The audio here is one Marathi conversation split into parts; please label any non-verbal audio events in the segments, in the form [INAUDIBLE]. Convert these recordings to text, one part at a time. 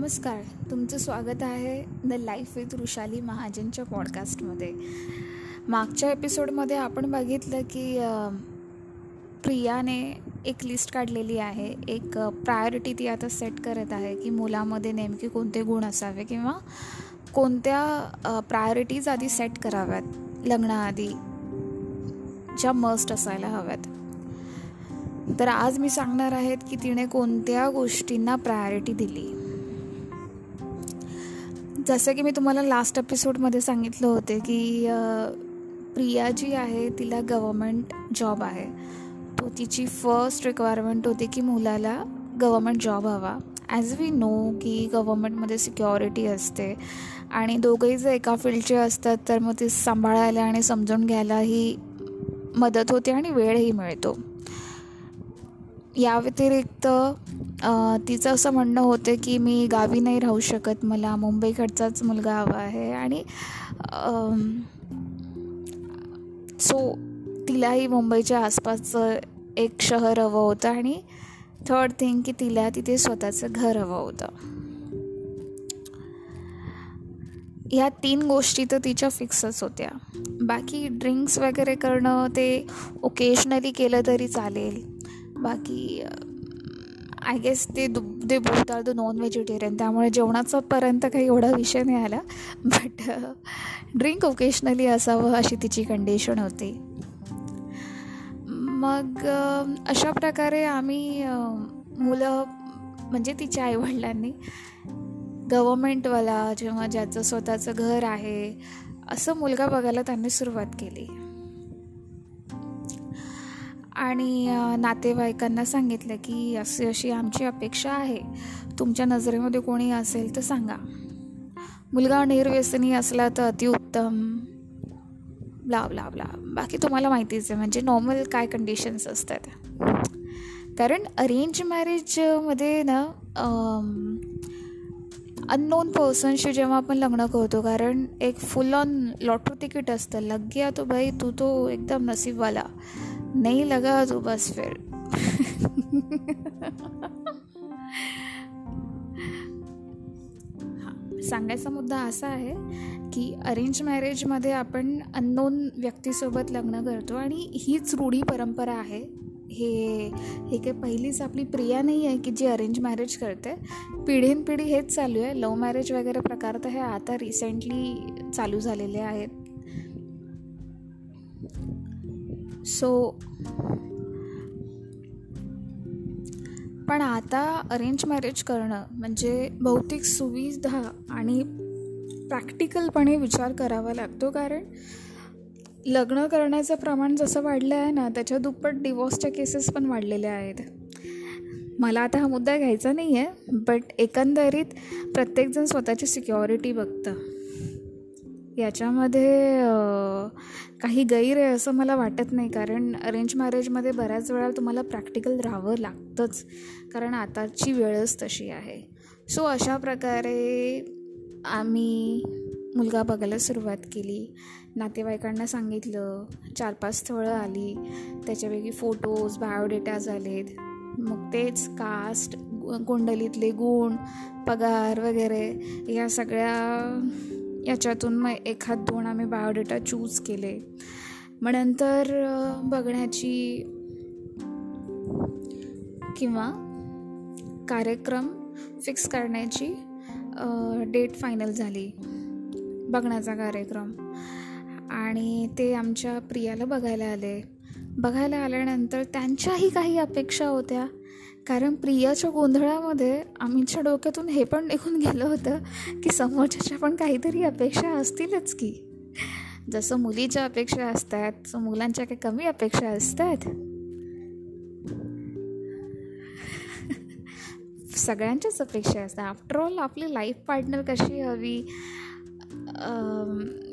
नमस्कार तुमचं स्वागत आहे द लाईफ विथ वृषाली महाजनच्या पॉडकास्टमध्ये मागच्या एपिसोडमध्ये आपण बघितलं की प्रियाने एक लिस्ट काढलेली आहे. एक प्रायोरिटी ती आता सेट करत आहे की मुलामध्ये नेमके कोणते गुण असावे किंवा कोणत्या प्रायोरिटीज आधी सेट कराव्यात लग्नाआधी ज्या मस्ट असायला हव्यात. तर आज मी सांगणार आहेत की तिने कोणत्या गोष्टींना प्रायोरिटी दिली. जसं की मी तुम्हाला लास्ट एपिसोडमध्ये सांगितलं होते की प्रिया जी आहे तिला गव्हर्मेंट जॉब आहे. तो तिची फर्स्ट रिक्वायरमेंट होती की मुलाला गव्हर्मेंट जॉब हवा. ॲज वी नो की गव्हर्मेंटमध्ये सिक्युरिटी असते आणि दोघंही जर एका फील्डचे असतात तर मग ती सांभाळायला आणि समजून घ्यायलाही मदत होते आणि वेळही मिळतो. या व्यतिरिक्त तिचं असं म्हणणं होतं की मी गावी नाही राहू शकत. मला मुंबईकडचाच मुलगा हवा आहे. आणि सो तिलाही मुंबईच्या आसपासचं एक शहर हवं होतं. आणि थर्ड थिंग की तिला तिथे स्वतःचं घर हवं होतं. ह्या तीन गोष्टी तर तिच्या फिक्सच होत्या. बाकी ड्रिंक्स वगैरे करणं ते ओकेजनली केलं तरी चालेल. बाकी आय गेस ते do they both are the non vegetarian त्यामुळे जेवणाचापर्यंत काही एवढा विषय नाही आला. बट ड्रिंक ओकेशनली असावं अशी तिची कंडिशन होती. मग अशा प्रकारे आम्ही मुलं म्हणजे तिच्या आईवडिलांनी गव्हर्मेंटवाला जेव्हा ज्याचं स्वतःचं घर आहे असं मुलगा बघायला त्यांनी सुरुवात केली. आणि नातेवाईकांना सांगितलं की अशी अशी आमची अपेक्षा आहे. तुमच्या नजरेमध्ये कोणी असेल तर सांगा. मुलगा निर्व्यसनी असला तर अतिउत्तम ब्ला ब्ला ब्ला. बाकी तुम्हाला माहितीच आहे म्हणजे नॉर्मल काय कंडिशन्स असतात. कारण अरेंज मॅरेजमध्ये ना अननोन पर्सनशी जेव्हा आपण लग्न करतो कारण एक फुल ऑन लॉटरी तिकीट असतं. लग्या तो भाई तू तो एकदम नसीबवाला. नहीं लगा तो बस फिर। सांगायचा मुद्दा असा आहे की अरेंज मॅरेजमध्ये आपण अननोन व्यक्तीसोबत लग्न करतो आणि हीच रूढी परंपरा आहे. हे हे काही पहिलीच आपली प्रिया नाही आहे की जी अरेंज मॅरेज करते. पिढीनपिढी हेच चालू आहे. लव्ह मॅरेज वगैरे प्रकार तर हे आता रिसेंटली चालू झालेले आहेत. सो पण आता अरेंज मॅरेज करणं म्हणजे भौतिक सुविधा आणि प्रॅक्टिकलपणे विचार करावा लागतो. कारण लग्न करण्याचं प्रमाण जसं वाढलं आहे ना त्याच्या दुप्पट डिवॉर्सच्या केसेस पण वाढलेल्या आहेत. मला आता हा मुद्दा घ्यायचा नाही आहे बट एकंदरीत प्रत्येकजण स्वतःची सिक्युरिटी बघतं. याच्यामध्ये काही गैर आहे असं मला वाटत नाही. कारण अरेंज मॅरेजमध्ये बऱ्याच वेळा तुम्हाला प्रॅक्टिकल राहावं लागतंच. कारण आताची वेळच तशी आहे. सो अशा प्रकारे आम्ही मुलगा बघायला सुरुवात केली. नातेवाईकांना सांगितलं. चार पाच स्थळं आली. त्याच्यापैकी फोटोज बायोडेटा झालेत. मग तेच कास्ट कुंडलीतले गुण पगार वगैरे या सगळ्या याच्यातून मग एखाद दोन आम्ही बायोडेटा चूज केले. मग नंतर बघण्याची किंवा कार्यक्रम फिक्स करण्याची डेट फायनल झाली. बघण्याचा कार्यक्रम. आणि ते आमच्या प्रियाला बघायला आले. बघायला आल्यानंतर त्यांच्याही काही अपेक्षा होत्या. कारण प्रियाच्या गोंधळामध्ये आम्हीच्या डोक्यातून हे पण निघून गेलं होतं की समोरच्याच्या पण काहीतरी अपेक्षा असतीलच की. जसं मुलीच्या अपेक्षा असतात मुलांच्या काही कमी अपेक्षा असतात. सगळ्यांच्याच अपेक्षा असतात. आफ्टरऑल आपली लाईफ पार्टनर कशी हवी?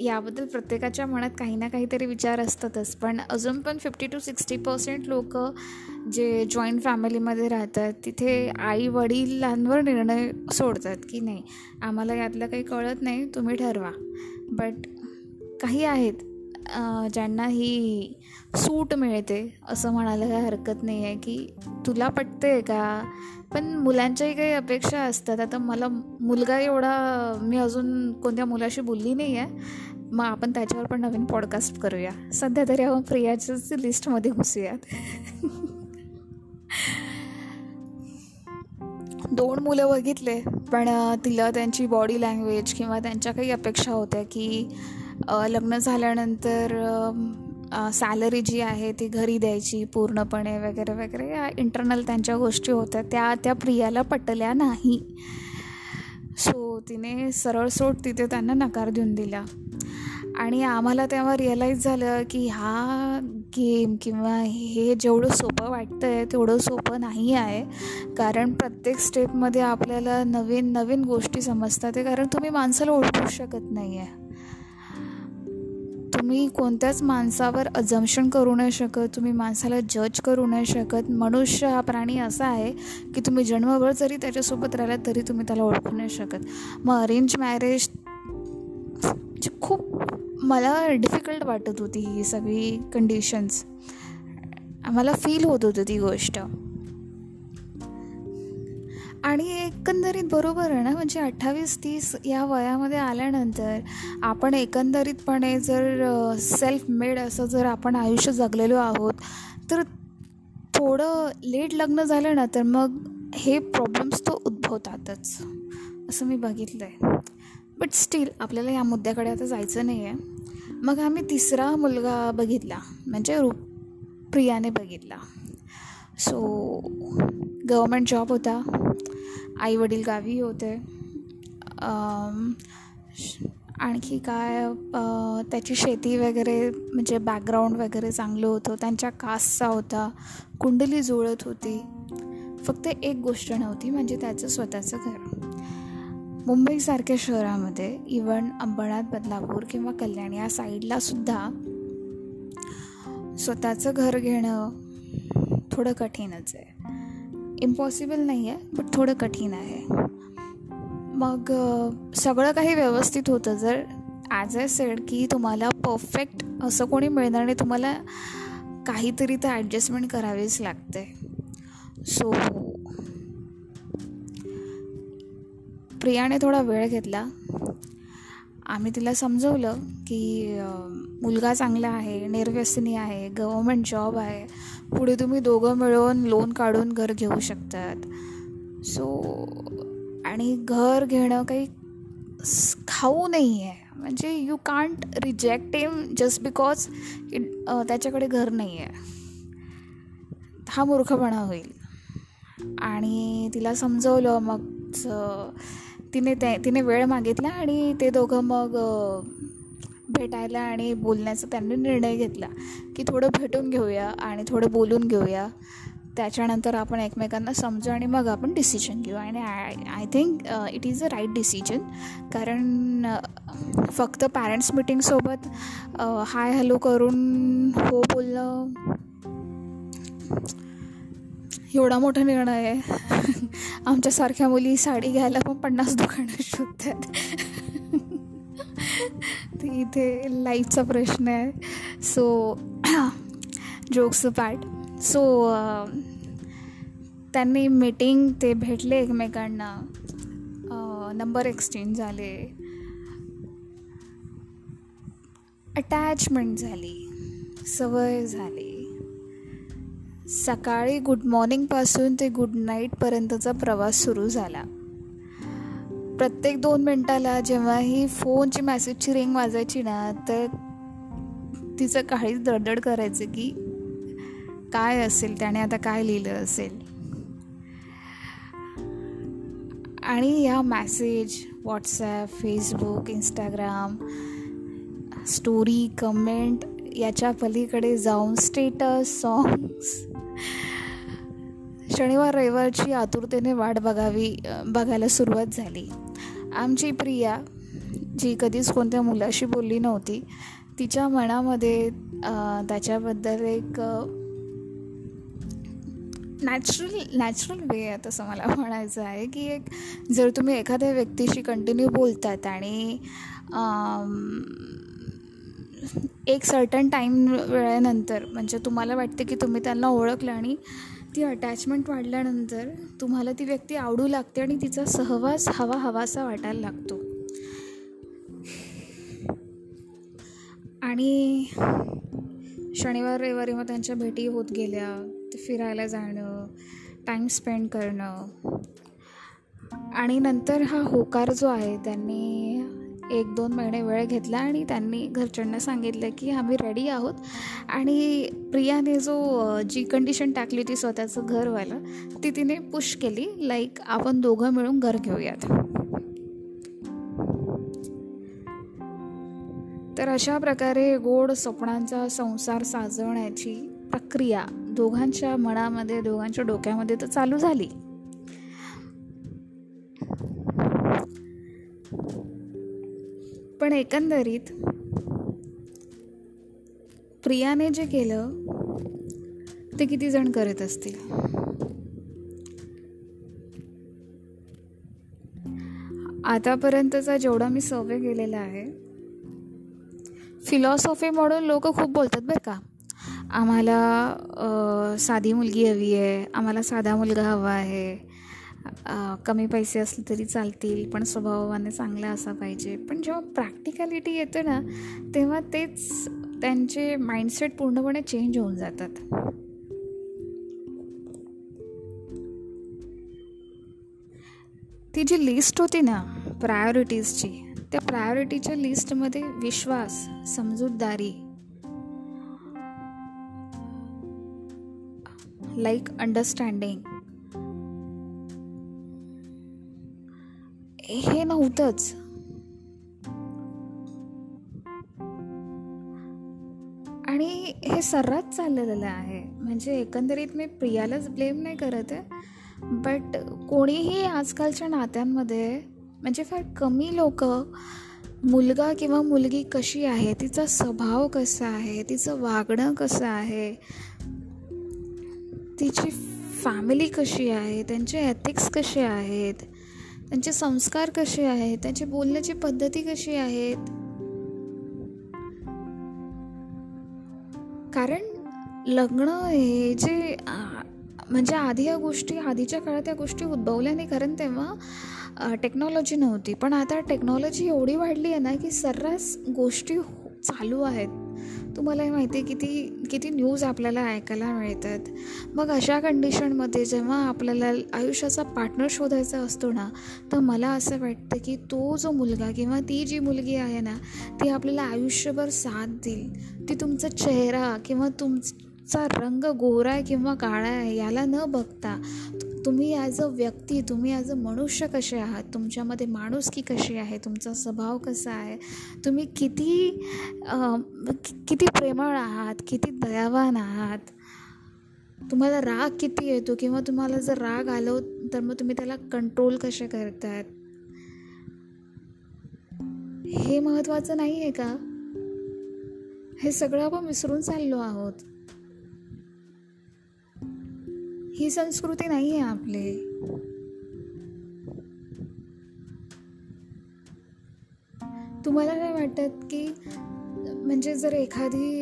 याबद्दल प्रत्येकाच्या मनात काही ना काहीतरी विचार असतातच. पण अजून पण फिफ्टी टू सिक्स्टी पर्सेंट लोक जे जॉईंट फॅमिलीमध्ये राहतात तिथे आई वडिलांवर निर्णय सोडतात की नाही आम्हाला यातलं काही कळत नाही तुम्ही ठरवा. बट काही आहेत ज्यांना ही सूट मिळते असं म्हणायला काही हरकत नाही आहे की तुला पटते का? पण मुलांच्याही काही अपेक्षा असतात. आता मला मुलगा एवढा मी अजून कोणत्या मुलाशी बोलली नाही आहे मग आपण त्याच्यावर पण नवीन पॉडकास्ट करूया. सध्या तरी आपण प्रियाच्याच लिस्टमध्ये घुसूयात. दोन मुलं बघितले पण तिला त्यांची बॉडी लँग्वेज किंवा त्यांच्या काही अपेक्षा होत्या की लग्न झाल्यानंतर सॅलरी जी आहे ती घरी द्यायची पूर्णपणे वगैरे वगैरे या इंटरनल त्यांच्या गोष्टी होत्या. त्या त्या प्रियाला पटल्या नाही. सो तिने सरळ सोट तिथे त्यांना नकार देऊन दिला. आणि आम्हाला तेव्हा रिअलाईज झालं की हा गेम किंवा हे जेवढं सोपं वाटतं आहे तेवढं सोपं नाही आहे. कारण प्रत्येक स्टेपमध्ये आपल्याला नवीन नवीन गोष्टी समजतात आहे कारण तुम्ही माणसाला ओळखू शकत नाही आहे तुम्ही कोणत्याच माणसावर अजम्शन करू नाही शकत तुम्ही माणसाला जज करू नाही शकत. मनुष्य हा प्राणी असा आहे की तुम्ही जन्मभर जरी त्याच्यासोबत राहिला तरी तुम्ही त्याला ओळखू नाही शकत. मग अरेंज मॅरेज खूप मला डिफिकल्ट वाटत होती ही सगळी कंडिशन्स मला फील होत होती ती गोष्ट. आणि एकंदरीत बरोबर आहे ना? म्हणजे अठ्ठावीस तीस या वयामध्ये आल्यानंतर आपण एकंदरीतपणे जर सेल्फ मेड असं जर आपण आयुष्य जगलेलो आहोत तर थोडं लेट लग्न झालं ना तर मग हे प्रॉब्लेम्स तो उद्भवतातच. असं मी बघितलं आहे बट स्टील आपल्याला या मुद्द्याकडे आता जायचं नाही आहे मग आम्ही तिसरा मुलगा बघितला. म्हणजे रूप प्रियाने बघितला. सो गव्हर्मेंट जॉब होता. आई वडील गावी होते. आणखी काय त्याची शेती वगैरे म्हणजे बॅकग्राऊंड वगैरे चांगलं होतं. त्यांच्या कास्टचा होता. कुंडली जुळत होती. फक्त एक गोष्ट नव्हती म्हणजे त्याचं स्वतःचं घर. मुंबईसारख्या शहरामध्ये इवन अंबरनाथ बदलापूर किंवा कल्याण या साईडला सुद्धा स्वतःचं घर घेणं थोडं कठीणच आहे. इम्पॉसिबल नाही आहे बट थोडं कठीण आहे. मग सगळं काही व्यवस्थित होतं जर ॲज अ सेड की तुम्हाला परफेक्ट असं कोणी मिळणार नाही तुम्हाला काहीतरी तर ॲडजस्टमेंट करावीच लागते. सो प्रियाने थोडा वेळ घेतला. आम्ही तिला समजवलं की मुलगा चांगला आहे निर्व्यसनी आहे गव्हर्मेंट जॉब आहे पुढे तुम्ही दोघं मिळून लोन काढून घर घेऊ शकतात. सो आणि घर घेणं काही खाऊ नाही आहे म्हणजे you can't reject him just because त्याच्याकडे घर नाही आहे हा मूर्खपणा होईल. आणि तिला समजवलं मग तिने ते तिने वेळ मागितला आणि ते दोघं मग भेटायला आणि बोलण्याचा त्यांनी निर्णय घेतला की थोडं भेटून घेऊया आणि थोडं बोलून घेऊया. त्याच्यानंतर आपण एकमेकांना समजू आणि मग आपण डिसिजन घेऊ. आणि I I think it is a right decision कारण uh, फक्त पॅरेंट्स मिटिंगसोबत हाय हॅलो करून हो बोलणं एवढा मोठा निर्णय आहे. [LAUGHS] आमच्यासारख्या मुली साडी घ्यायला पण पन्नास दुकानं शोधतात. इथे लाईफचा प्रश्न आहे. सो जोक्स पार्ट सो त्यांनी मीटिंग ते भेटले एकमेकांना. नंबर एक्सचेंज झाले. अटॅचमेंट झाली. सवय झाली. सकाळी गुड मॉर्निंगपासून ते गुड नाईटपर्यंतचा प्रवास सुरू झाला. प्रत्येक दोन मिनटाला जेव्हा ही फोनची मॅसेजची रिंग वाजायची ना तर तिचं काहीच दडदड करायचं की काय असेल त्याने आता काय लिहिलं असेल. आणि ह्या message WhatsApp Facebook Instagram story comment याच्या पलीकडे जाऊन स्टेटस सॉंग्स शनिवार रविवारची आतुरतेने वाट बघावी बघायला सुरुवात झाली. आमची प्रिया जी कधीच कोणत्या मुलाशी बोलली नव्हती तिच्या मनामध्ये त्याच्याबद्दल एक नॅचरल नॅचरल वे आहे तसं मला [LAUGHS] म्हणायचं आहे की एक जर तुम्ही एखाद्या व्यक्तीशी कंटिन्यू बोलतात आणि एक सर्टन टाईम वेळेनंतर म्हणजे तुम्हाला वाटते की तुम्ही त्यांना ओळखलं आणि ती अटॅचमेंट वाढल्यानंतर तुम्हाला ती व्यक्ती आवडू लागते आणि तिचा सहवास हवा हवासा वाटायला लागतो. आणि शनिवार रविवारी मग त्यांच्या भेटी होत गेल्या. ते फिरायला जाणं टाईम स्पेंड करणं. आणि नंतर हा होकार जो आहे त्यांनी एक दोन महिने वेळ घेतला आणि त्यांनी घरच्यांना सांगितलं की आम्ही रेडी आहोत. आणि प्रियाने जो जी कंडिशन टाकली होती स्वतःचं घर ती तिने पुश केली लाईक आपण दोघं मिळून घर घेऊयात. तर अशा प्रकारे गोड स्वप्नांचा संसार साजवण्याची प्रक्रिया दोघांच्या मनामध्ये दोघांच्या डोक्यामध्ये तर चालू झाली. पण एकंदरीत प्रियाने जे केलं ते किती जण करत असतील? आतापर्यंतचा जेवढा मी सर्वे केलेला आहे फिलॉसॉफी म्हणून लोक खूप बोलतात बरं का. आम्हाला साधी मुलगी हवी आहे आम्हाला साधा मुलगा हवा आहे कमी पैसे असले तरी चालतील पण स्वभावाने चांगला असा पाहिजे. पण जेव्हा प्रॅक्टिकॅलिटी येते ना तेव्हा तेच त्यांचे माइंडसेट पूर्णपणे चेंज होऊन जातात. ती जी लिस्ट होती ना प्रायोरिटीजची त्या प्रायोरिटीच्या लिस्टमध्ये विश्वास समजूतदारी लाईक अंडरस्टँडिंग हे नव्हतंच. आणि हे सर्रास चाललेलं आहे. म्हणजे एकंदरीत मी प्रियालाच ब्लेम नाही करत आहे. बट कोणीही आजकालच्या नात्यांमध्ये म्हणजे फार कमी लोक मुलगा किंवा मुलगी कशी आहे तिचा स्वभाव कसा आहे तिचं वागणं कसं आहे तिची फॅमिली कशी आहे त्यांचे एथिक्स कसे आहेत त्यांचे संस्कार कसे आहेत? त्यांची बोलण्याची पद्धती कशी आहेत? कारण लग्न हे जे म्हणजे आधी या गोष्टी आधीच्या काळात या गोष्टी उद्भवल्या नाही कारण तेव्हा टेक्नॉलॉजी नव्हती. पण आता टेक्नॉलॉजी एवढी वाढली आहे ना की सर्रास गोष्टी हो, चालू आहेत. तुम्हाला हे माहिती आहे किती किती न्यूज आपल्याला ऐकायला मिळतात. मग अशा कंडिशनमध्ये जेव्हा आपल्याला आयुष्याचा पार्टनर शोधायचा असतो ना तर मला असं वाटतं की तो जो मुलगा किंवा ती जी मुलगी आहे ना ती आपल्याला आयुष्यभर साथ देईल. ती तुमचा चेहरा किंवा तुमचा रंग गोरा आहे किंवा काळा आहे याला न बघता तुम्ही ॲज अ व्यक्ती तुम्ही ॲज अ मनुष्य कसे आहात? तुमच्यामध्ये माणुसकी कशी आहे? तुमचा स्वभाव कसा आहे? तुम्ही किती किती प्रेमळ आहात? किती दयावान आहात? तुम्हाला राग किती येतो? किंवा तुम्हाला जर राग आलो तर मग तुम्ही त्याला कंट्रोल कसे करतात? हे महत्त्वाचं नाही आहे का? हे सगळं आपण विसरून चाललो आहोत. ही संस्कृती नाही आहे आपली. तुम्हाला काय वाटत की म्हणजे जर एखादी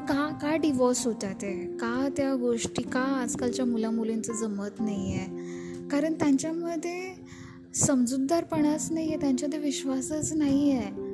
का का डिवॉर्स होत्या ते का त्या गोष्टी का आजकालच्या मुला मुलींचं जमत नाही आहे कारण त्यांच्यामध्ये समजूतदारपणाच नाही आहे त्यांच्यामध्ये विश्वासच नाही आहे